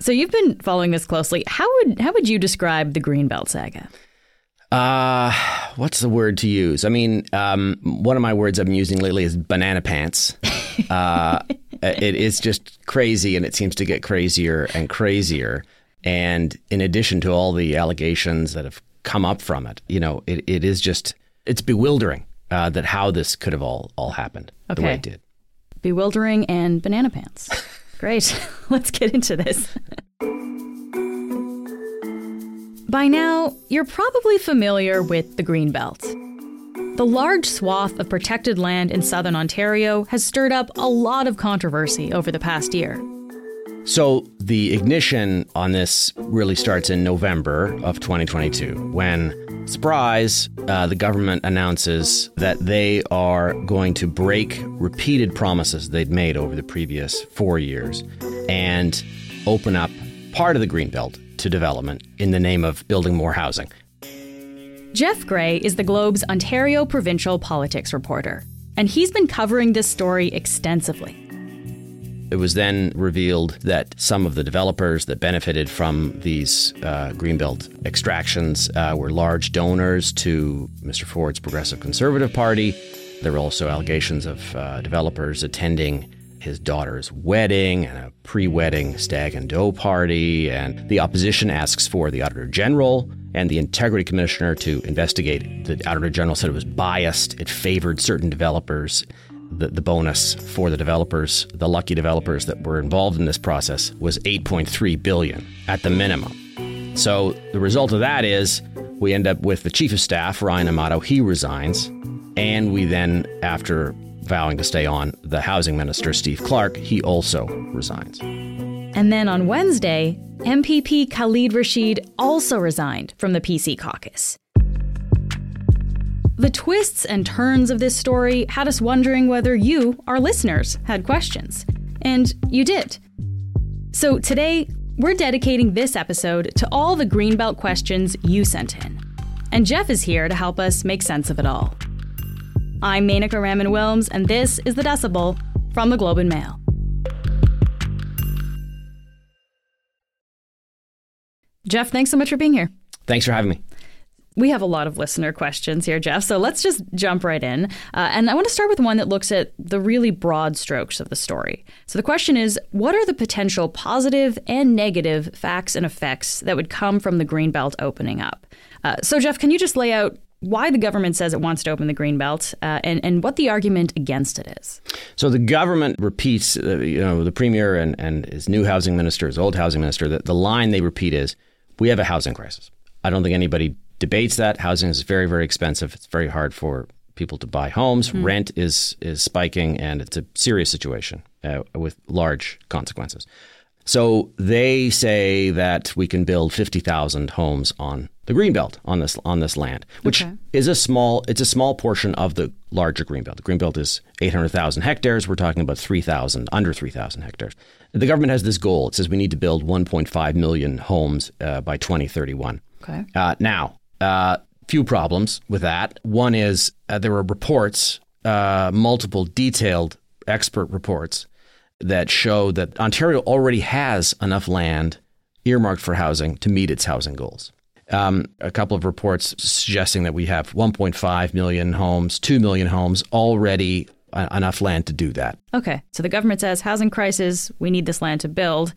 So you've been following this closely. How would how would you describe the Greenbelt saga? Uh, what's the word to use? I mean, um, one of my words I've been using lately is banana pants. Uh, it is just crazy, and it seems to get crazier and crazier. And in addition to all the allegations that have come up from it, you know, it, it is just it's bewildering uh, that how this could have all all happened the way it did. Bewildering and banana pants. Great. Let's get into this. By now, you're probably familiar with the Greenbelt. The large swath of protected land in southern Ontario has stirred up a lot of controversy over the past year. So the ignition on this really starts in November of 2022 when, surprise, uh, the government announces that they are going to break repeated promises they'd made over the previous four years and open up part of the Greenbelt to development in the name of building more housing. Jeff Gray is the Globe's Ontario provincial politics reporter, and he's been covering this story extensively. It was then revealed that some of the developers that benefited from these uh, Greenbelt extractions uh, were large donors to Mr. Ford's Progressive Conservative Party. There were also allegations of uh, developers attending his daughter's wedding and a pre wedding stag and doe party. And the opposition asks for the Auditor General and the Integrity Commissioner to investigate. The Auditor General said it was biased, it favored certain developers the, the bonus for the developers, the lucky developers that were involved in this process, was 8.3 billion at the minimum. So the result of that is we end up with the chief of staff, Ryan Amato, he resigns, and we then, after vowing to stay on, the housing minister, Steve Clark, he also resigns. And then on Wednesday, MPP Kaleed Rasheed also resigned from the PC caucus. The twists and turns of this story had us wondering whether you, our listeners, had questions. And you did. So today, we're dedicating this episode to all the Greenbelt questions you sent in. And Jeff is here to help us make sense of it all. I'm Menaka Raman Wilms, and this is The Decibel from the Globe and Mail. Jeff, thanks so much for being here. Thanks for having me. We have a lot of listener questions here, Jeff. So let's just jump right in. Uh, and I want to start with one that looks at the really broad strokes of the story. So the question is what are the potential positive and negative facts and effects that would come from the Greenbelt opening up? Uh, so, Jeff, can you just lay out why the government says it wants to open the Greenbelt uh, and, and what the argument against it is? So the government repeats, uh, you know, the premier and, and his new housing minister, his old housing minister, the, the line they repeat is, we have a housing crisis. I don't think anybody debates that. Housing is very, very expensive. It's very hard for people to buy homes. Rent is is spiking, and it's a serious situation uh, with large consequences. So they say that we can build fifty thousand homes on the greenbelt on this on this land, which Okay. is a small it's a small portion of the larger greenbelt. The greenbelt is eight hundred thousand hectares. We're talking about three thousand under three thousand hectares. The government has this goal. It says we need to build one point five million homes uh, by twenty thirty one. Okay. Uh, now, uh, few problems with that. One is uh, there were reports, uh, multiple detailed expert reports that show that Ontario already has enough land earmarked for housing to meet its housing goals. Um, a couple of reports suggesting that we have 1.5 million homes, 2 million homes already uh, enough land to do that. Okay. So the government says housing crisis, we need this land to build.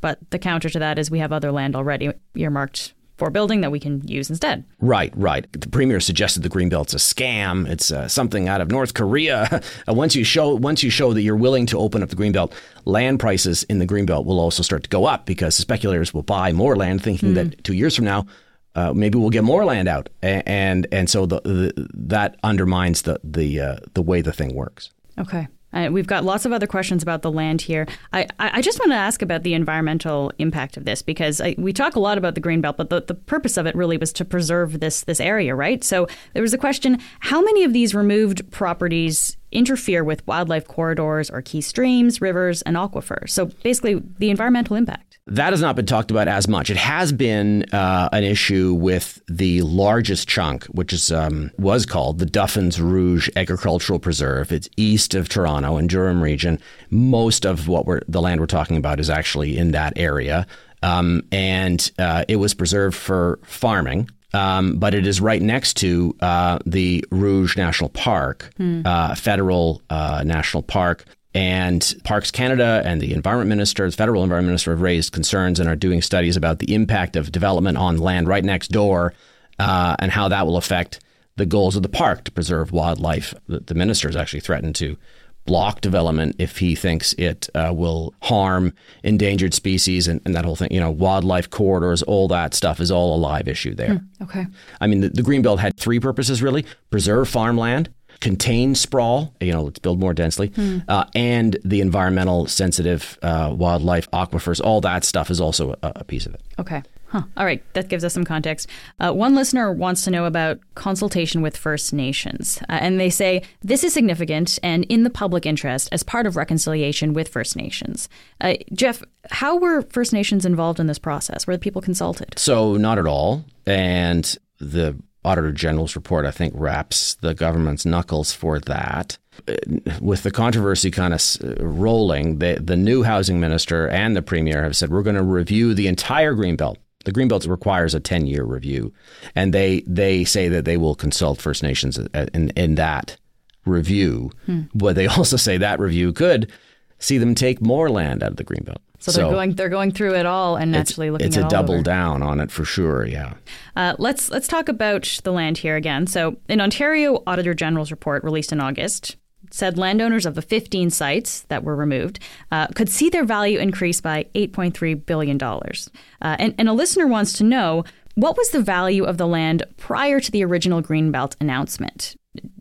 But the counter to that is we have other land already earmarked for building that we can use instead. Right, right. The premier suggested the green greenbelt's a scam. It's uh, something out of North Korea. Uh, once you show once you show that you're willing to open up the greenbelt, land prices in the greenbelt will also start to go up because speculators will buy more land, thinking that two years from now. Uh, maybe we'll get more land out, A- and and so the, the that undermines the the uh, the way the thing works. Okay. Uh, we've got lots of other questions about the land here. I, I just want to ask about the environmental impact of this because I, we talk a lot about the greenbelt, but the, the purpose of it really was to preserve this this area, right? So there was a question: How many of these removed properties interfere with wildlife corridors or key streams, rivers, and aquifers? So basically, the environmental impact. That has not been talked about as much. It has been uh, an issue with the largest chunk, which is um, was called the Duffins Rouge Agricultural Preserve. It's east of Toronto in Durham region. Most of what we're the land we're talking about is actually in that area. um, and uh, it was preserved for farming. Um, but it is right next to uh, the Rouge National Park, uh, federal uh, national park. And Parks Canada and the Environment Minister, the federal Environment Minister, have raised concerns and are doing studies about the impact of development on land right next door uh, and how that will affect the goals of the park to preserve wildlife. The, the minister has actually threatened to block development if he thinks it uh, will harm endangered species and, and, that whole thing. You know, wildlife corridors, all that stuff is all a live issue there. Hmm, okay. I mean, the, the Greenbelt had three purposes really preserve farmland, contain sprawl, you know, let's build more densely, hmm. uh, and the environmental sensitive uh, wildlife aquifers, all that stuff is also a, a piece of it. Okay. Huh. All right, that gives us some context. Uh, one listener wants to know about consultation with First Nations. Uh, and they say this is significant and in the public interest as part of reconciliation with First Nations. Uh, Jeff, how were First Nations involved in this process? Were the people consulted? So, not at all. And the Auditor General's report, I think, wraps the government's knuckles for that. Uh, with the controversy kind of rolling, the, the new housing minister and the premier have said we're going to review the entire Greenbelt the Greenbelt requires a 10 year review, and they they say that they will consult First Nations in, in that review. Hmm. But they also say that review could see them take more land out of the Greenbelt. So, so they're going they're going through it all and naturally looking. At it. It's a double over. down on it for sure. Yeah. Uh, let's let's talk about the land here again. So in Ontario Auditor General's report released in August, said landowners of the 15 sites that were removed uh, could see their value increase by $8.3 billion. Uh, and, and a listener wants to know what was the value of the land prior to the original Greenbelt announcement?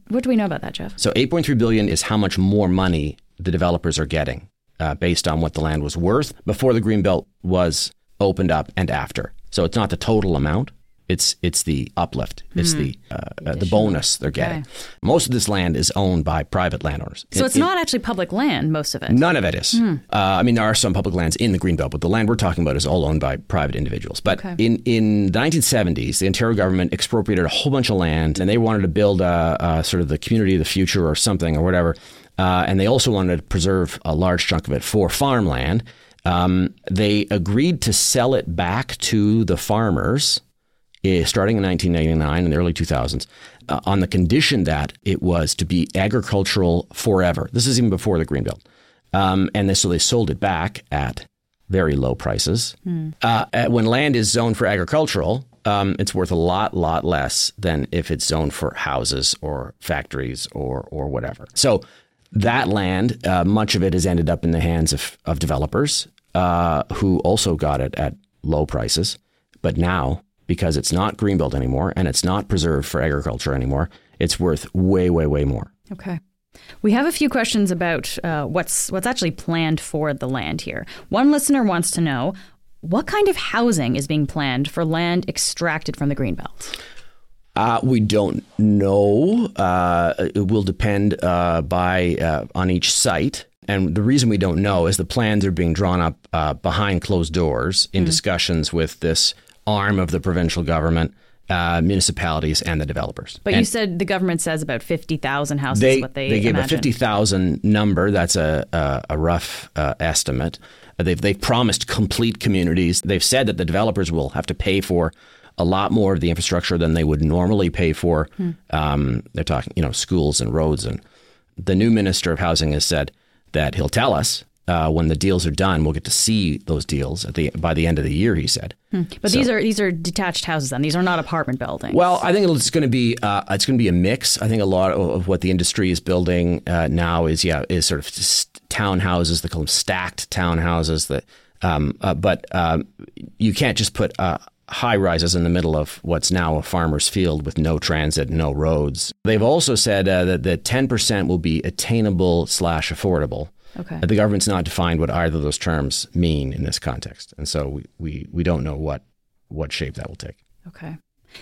What do we know about that, Jeff? So 8.3 billion is how much more money the developers are getting uh, based on what the land was worth before the Greenbelt was opened up and after. So it's not the total amount. It's it's the uplift. It's mm. the uh, uh, the bonus they're getting. Okay. Most of this land is owned by private landowners. So it, it's not it, actually public land. Most of it. None of it is. Mm. Uh, I mean, there are some public lands in the Greenbelt, but the land we're talking about is all owned by private individuals. But okay. in in the 1970s, the Ontario government expropriated a whole bunch of land, and they wanted to build a, a sort of the community of the future or something or whatever. Uh, and they also wanted to preserve a large chunk of it for farmland. Um, they agreed to sell it back to the farmers Eh, starting in 1999 in the early 2000s uh, on the condition that it was to be agricultural forever. This is even before the Greenbelt. Um, and they, so they sold it back at very low prices. Mm. Uh, when land is zoned for agricultural, um, it's worth a lot, lot less than if it's zoned for houses or factories or or whatever. So that land, uh, much of it has ended up in the hands of, of developers uh, who also got it at low prices. But now because it's not greenbelt anymore and it's not preserved for agriculture anymore. It's worth way, way, way more. Okay. We have a few questions about uh, what's what's actually planned for the land here. One listener wants to know what kind of housing is being planned for land extracted from the greenbelt. Uh, we don't know. Uh, it will depend uh, by uh, on each site. And the reason we don't know is the plans are being drawn up uh, behind closed doors in mm. discussions with this arm of the provincial government, uh, municipalities, and the developers. But and you said the government says about 50,000 houses, they, what they They gave imagine. a 50,000 number. That's a, a, a rough uh, estimate. They've, they've promised complete communities. They've said that the developers will have to pay for a lot more of the infrastructure than they would normally pay for. Hmm. Um, they're talking, you know, schools and roads. And the new minister of housing has said that he'll tell us uh, when the deals are done, we'll get to see those deals at the by the end of the year. He said. Hmm. But so, these are these are detached houses. Then these are not apartment buildings. Well, I think it's going to be uh, it's going to be a mix. I think a lot of what the industry is building uh, now is yeah is sort of townhouses. They call them stacked townhouses. That um, uh, but um, you can't just put uh, high rises in the middle of what's now a farmer's field with no transit, no roads. They've also said uh, that the 10% will be attainable slash affordable. Okay. The government's not defined what either of those terms mean in this context, and so we, we, we don't know what what shape that will take. Okay.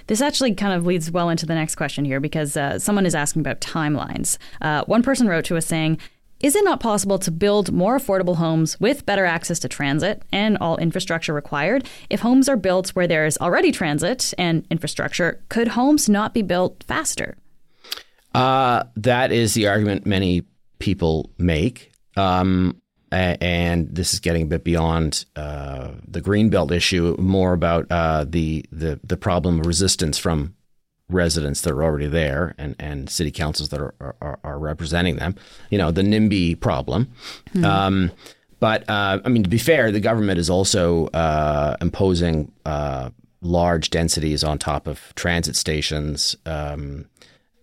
This actually kind of leads well into the next question here because uh, someone is asking about timelines. Uh, one person wrote to us saying, is it not possible to build more affordable homes with better access to transit and all infrastructure required? If homes are built where there is already transit and infrastructure, could homes not be built faster? Uh, that is the argument many people make. Um, and this is getting a bit beyond uh, the greenbelt issue, more about uh, the, the the problem of resistance from residents that are already there and, and city councils that are, are, are representing them. You know, the NIMBY problem. Mm-hmm. Um, but uh, I mean, to be fair, the government is also uh, imposing uh, large densities on top of transit stations. Um,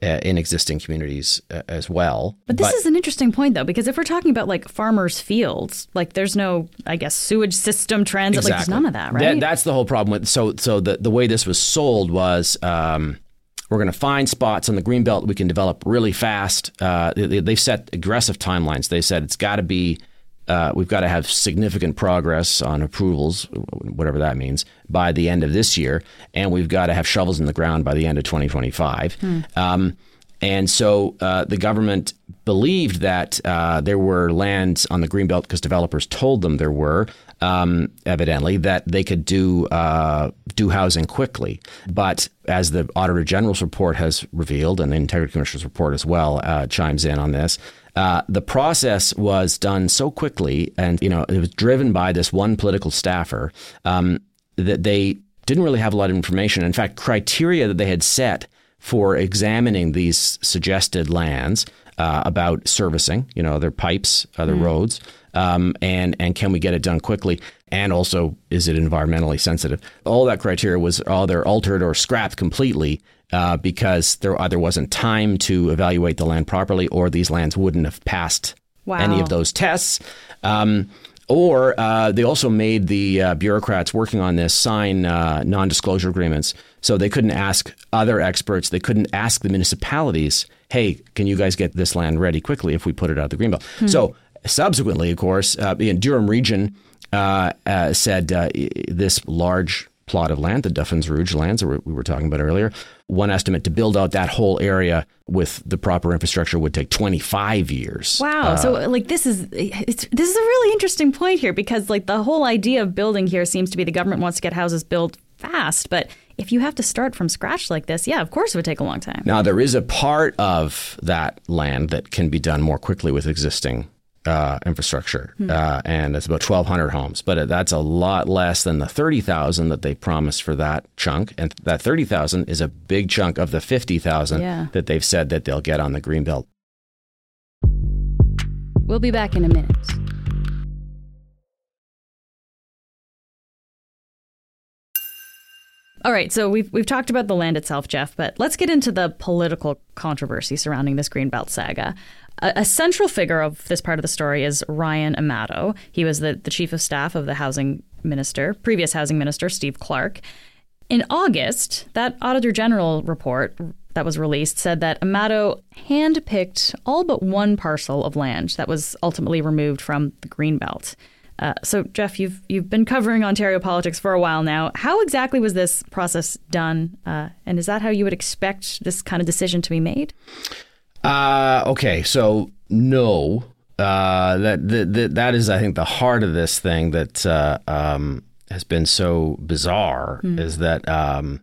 uh, in existing communities uh, as well. But this but, is an interesting point, though, because if we're talking about like farmers' fields, like there's no, I guess, sewage system, transit, exactly. like there's none of that, right? That, that's the whole problem with. So, so the the way this was sold was. Um, we're going to find spots on the greenbelt we can develop really fast. Uh, they, they've set aggressive timelines. They said it's got to be uh, we've got to have significant progress on approvals, whatever that means, by the end of this year, and we've got to have shovels in the ground by the end of 2025. Hmm. Um, and so uh, the government believed that uh, there were lands on the greenbelt because developers told them there were. Um, evidently, that they could do uh, do housing quickly, but as the Auditor General's report has revealed, and the Integrity Commissioner's report as well uh, chimes in on this, uh, the process was done so quickly, and you know it was driven by this one political staffer um, that they didn't really have a lot of information. In fact, criteria that they had set for examining these suggested lands uh, about servicing, you know, their pipes, other mm. roads, um, and and can we get it done quickly? And also, is it environmentally sensitive? All that criteria was either altered or scrapped completely uh, because there either wasn't time to evaluate the land properly, or these lands wouldn't have passed wow. any of those tests. Um, or uh, they also made the uh, bureaucrats working on this sign uh, non disclosure agreements. So they couldn't ask other experts, they couldn't ask the municipalities, hey, can you guys get this land ready quickly if we put it out of the greenbelt? Hmm. So subsequently, of course, uh, in Durham region, uh, uh, said this large plot of land, the Duffins Rouge lands that we were talking about earlier. One estimate to build out that whole area with the proper infrastructure would take 25 years. Wow. Uh, so like this is it's this is a really interesting point here because like the whole idea of building here seems to be the government wants to get houses built fast, but if you have to start from scratch like this, yeah, of course it would take a long time. Now there is a part of that land that can be done more quickly with existing uh, infrastructure, hmm. uh, and it's about 1,200 homes. But that's a lot less than the 30,000 that they promised for that chunk. And that 30,000 is a big chunk of the 50,000 yeah. that they've said that they'll get on the greenbelt. We'll be back in a minute. All right, so we've we've talked about the land itself, Jeff, but let's get into the political controversy surrounding this Greenbelt saga. A, a, central figure of this part of the story is Ryan Amato. He was the, the chief of staff of the housing minister, previous housing minister, Steve Clark. In August, that Auditor General report that was released said that Amato handpicked all but one parcel of land that was ultimately removed from the Greenbelt. Uh, so, Jeff, you've you've been covering Ontario politics for a while now. How exactly was this process done, uh, and is that how you would expect this kind of decision to be made? Uh, okay, so no, uh, that, that that is, I think, the heart of this thing that uh, um, has been so bizarre mm. is that um,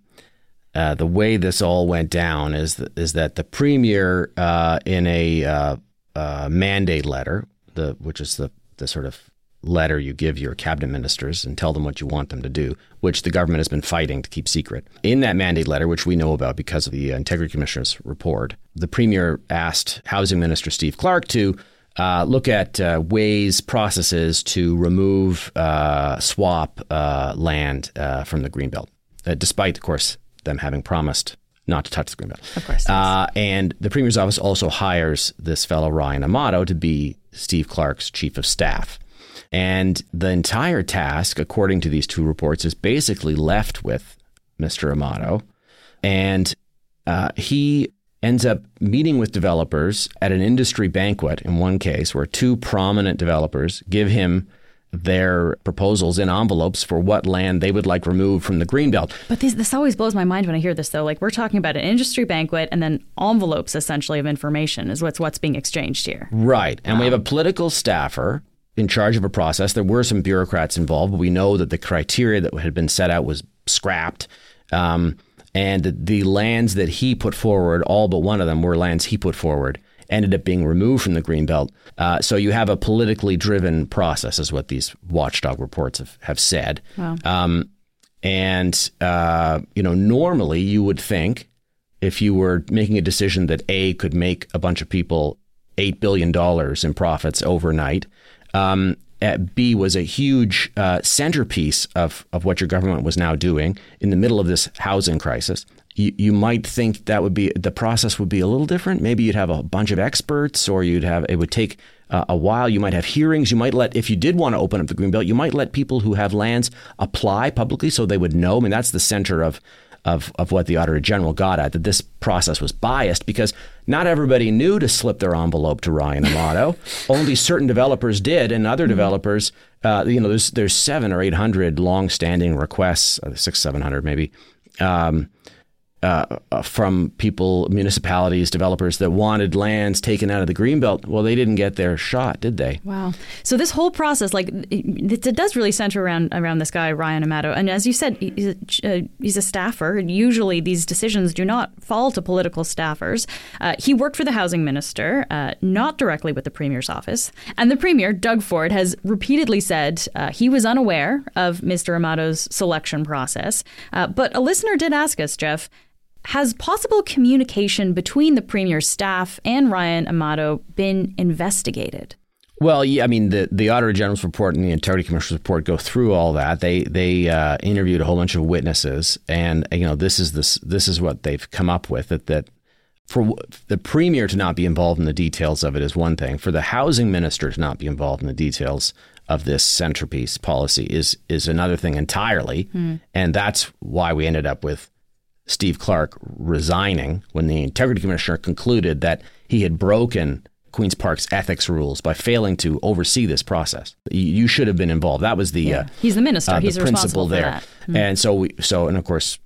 uh, the way this all went down is that, is that the premier, uh, in a uh, uh, mandate letter, the which is the the sort of letter you give your cabinet ministers and tell them what you want them to do, which the government has been fighting to keep secret. In that mandate letter, which we know about because of the Integrity Commissioner's report, the Premier asked Housing Minister Steve Clark to uh, look at uh, ways, processes to remove, uh, swap uh, land uh, from the Greenbelt, uh, despite, of course, them having promised not to touch the Greenbelt. Of course. Yes. and the Premier's office also hires this fellow, Ryan Amato, to be Steve Clark's chief of staff. And the entire task, according to these two reports, is basically left with Mr. Amato. And uh, he ends up meeting with developers at an industry banquet in one case where two prominent developers give him their proposals in envelopes for what land they would like removed from the greenbelt. But this, this always blows my mind when I hear this, though. Like we're talking about an industry banquet, and then envelopes essentially of information is what's what's being exchanged here. Right, and wow. we have a political staffer in charge of a process. There were some bureaucrats involved, but we know that the criteria that had been set out was scrapped. Um, and the lands that he put forward, all but one of them were lands he put forward. ended up being removed from the Greenbelt. Uh, so you have a politically driven process, is what these watchdog reports have, have said. Wow. Um, and, uh, you know, normally you would think if you were making a decision that A could make a bunch of people $8 billion in profits overnight, um, B was a huge uh, centerpiece of, of what your government was now doing in the middle of this housing crisis. You, you might think that would be the process would be a little different. Maybe you'd have a bunch of experts, or you'd have it would take uh, a while. You might have hearings. You might let, if you did want to open up the greenbelt, you might let people who have lands apply publicly so they would know. I mean, that's the center of of, of what the Auditor General got at, that this process was biased because not everybody knew to slip their envelope to Ryan Amato. Only certain developers did, and other mm-hmm. developers, uh, you know, there's there's seven or eight hundred long-standing requests, uh, six, seven hundred maybe, um, uh, uh, from people, municipalities, developers that wanted lands taken out of the greenbelt. Well, they didn't get their shot, did they? Wow. So this whole process, like, it, it does really center around around this guy Ryan Amato, and as you said, he's a, uh, he's a staffer. Usually, these decisions do not fall to political staffers. Uh, he worked for the housing minister, uh, not directly with the premier's office, and the premier, Doug Ford, has repeatedly said uh, he was unaware of Mr. Amato's selection process. but a listener did ask us, Jeff has possible communication between the Premier's staff and Ryan Amato been investigated? Well, yeah, I mean the the Auditor General's report and the Integrity Commissioner's report go through all that. They they uh, interviewed a whole bunch of witnesses, and you know this is this this is what they've come up with that that for the premier to not be involved in the details of it is one thing. For the housing minister to not be involved in the details of this centerpiece policy is is another thing entirely, mm. and that's why we ended up with Steve Clark resigning when the integrity commissioner concluded that he had broken Queen's Park's ethics rules by failing to oversee this process. You should have been involved. That was the yeah. uh, he's the minister. Uh, he's the principal there. Mm-hmm. And so we so and of course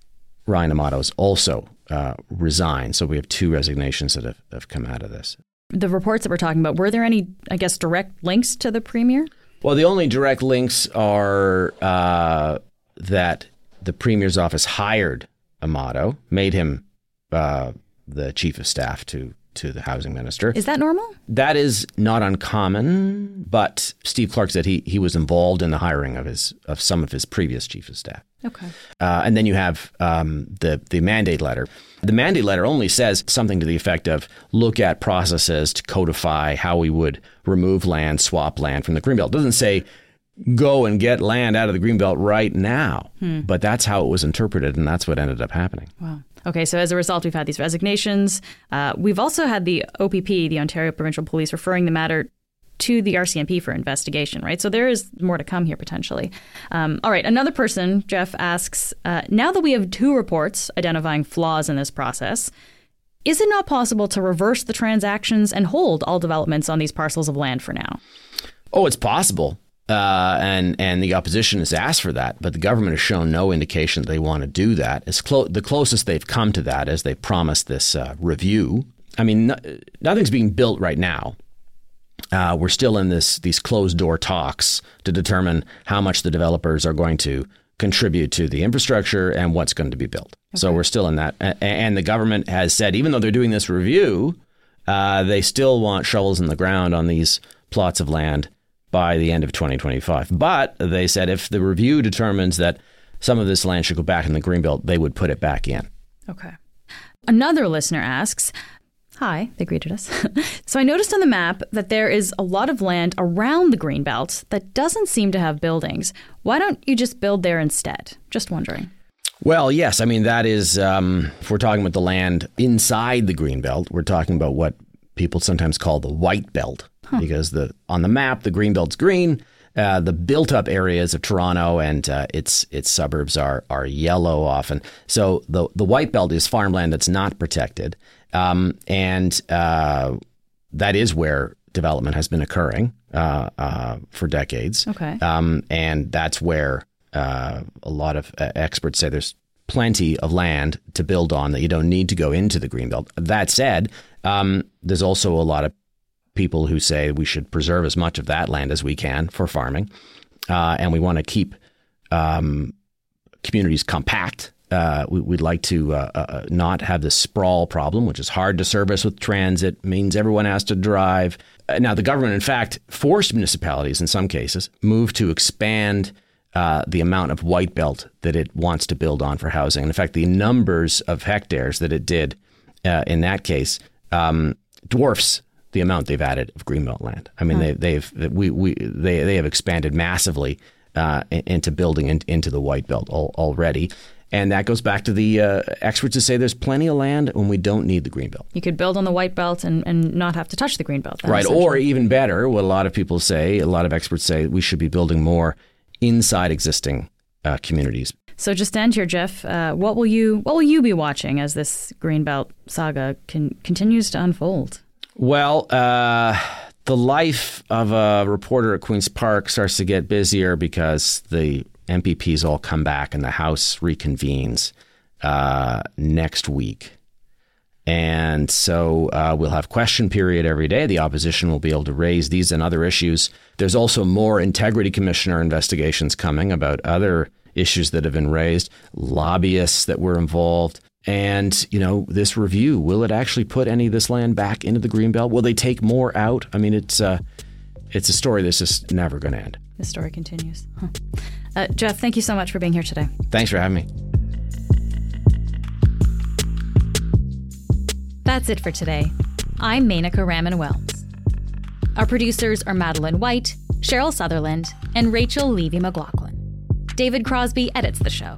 Ryan Amato's also uh, resigned. So we have two resignations that have, have come out of this. The reports that we're talking about were there any, I guess, direct links to the premier? Well, the only direct links are uh, that the premier's office hired Amato, made him uh, the chief of staff to to the housing minister. Is that normal? That is not uncommon, but Steve Clark said he he was involved in the hiring of his of some of his previous chief of staff. Okay. Uh, and then you have um, the the mandate letter. The mandate letter only says something to the effect of look at processes to codify how we would remove land, swap land from the greenbelt. It doesn't say go and get land out of the greenbelt right now. Hmm. But that's how it was interpreted, and that's what ended up happening. Wow. Okay, so as a result, we've had these resignations. Uh, we've also had the OPP, the Ontario Provincial Police, referring the matter to the RCMP for investigation, right? So there is more to come here potentially. Um, all right, another person, Jeff, asks uh, Now that we have two reports identifying flaws in this process, is it not possible to reverse the transactions and hold all developments on these parcels of land for now? Oh, it's possible. Uh, and and the opposition has asked for that, but the government has shown no indication that they want to do that. It's clo- the closest they've come to that is they promised this uh, review. I mean, no, nothing's being built right now. Uh, we're still in this these closed door talks to determine how much the developers are going to contribute to the infrastructure and what's going to be built. Okay. So we're still in that. And the government has said, even though they're doing this review, uh, they still want shovels in the ground on these plots of land by the end of 2025. But they said if the review determines that some of this land should go back in the Greenbelt, they would put it back in. Okay. Another listener asks, Hi, they greeted us. so I noticed on the map that there is a lot of land around the Greenbelt that doesn't seem to have buildings. Why don't you just build there instead? Just wondering. Well, yes. I mean, that is, um, if we're talking about the land inside the Greenbelt, we're talking about what people sometimes call the White Belt huh. because the on the map the green belt's green. Uh, the built-up areas of Toronto and uh, its its suburbs are are yellow often. So the the white belt is farmland that's not protected, um, and uh, that is where development has been occurring uh, uh, for decades. Okay, um, and that's where uh, a lot of experts say there's plenty of land to build on that you don't need to go into the greenbelt. That said, um, there's also a lot of people who say we should preserve as much of that land as we can for farming, uh, and we want to keep um, communities compact Uh, we, would like to uh, uh, not have the sprawl problem, which is hard to service with transit, means everyone has to drive. Uh, now, the government, in fact, forced municipalities in some cases move to expand uh, the amount of white belt that it wants to build on for housing. And in fact, the numbers of hectares that it did uh, in that case um, dwarfs the amount they've added of greenbelt land. I mean, they, they've we, we they they have expanded massively uh, into building in, into the white belt al- already. And that goes back to the uh, experts who say there's plenty of land when we don't need the green belt. You could build on the white belt and, and not have to touch the green belt. Then, right. Or even better, what a lot of people say, a lot of experts say, we should be building more inside existing uh, communities. So just to end here, Jeff, uh, what will you what will you be watching as this greenbelt saga can, continues to unfold? Well, uh, the life of a reporter at Queen's Park starts to get busier because the MPPs all come back and the House reconvenes uh, next week. And so uh, we'll have question period every day. The opposition will be able to raise these and other issues. There's also more integrity commissioner investigations coming about other issues that have been raised, lobbyists that were involved. And, you know, this review, will it actually put any of this land back into the Greenbelt? Will they take more out? I mean, it's, uh, it's a story that's just never going to end. The story continues. Huh. Uh, Jeff, thank you so much for being here today. Thanks for having me. That's it for today. I'm Menaka Raman Wilms. Our producers are Madeline White, Cheryl Sutherland, and Rachel Levy McLaughlin. David Crosby edits the show.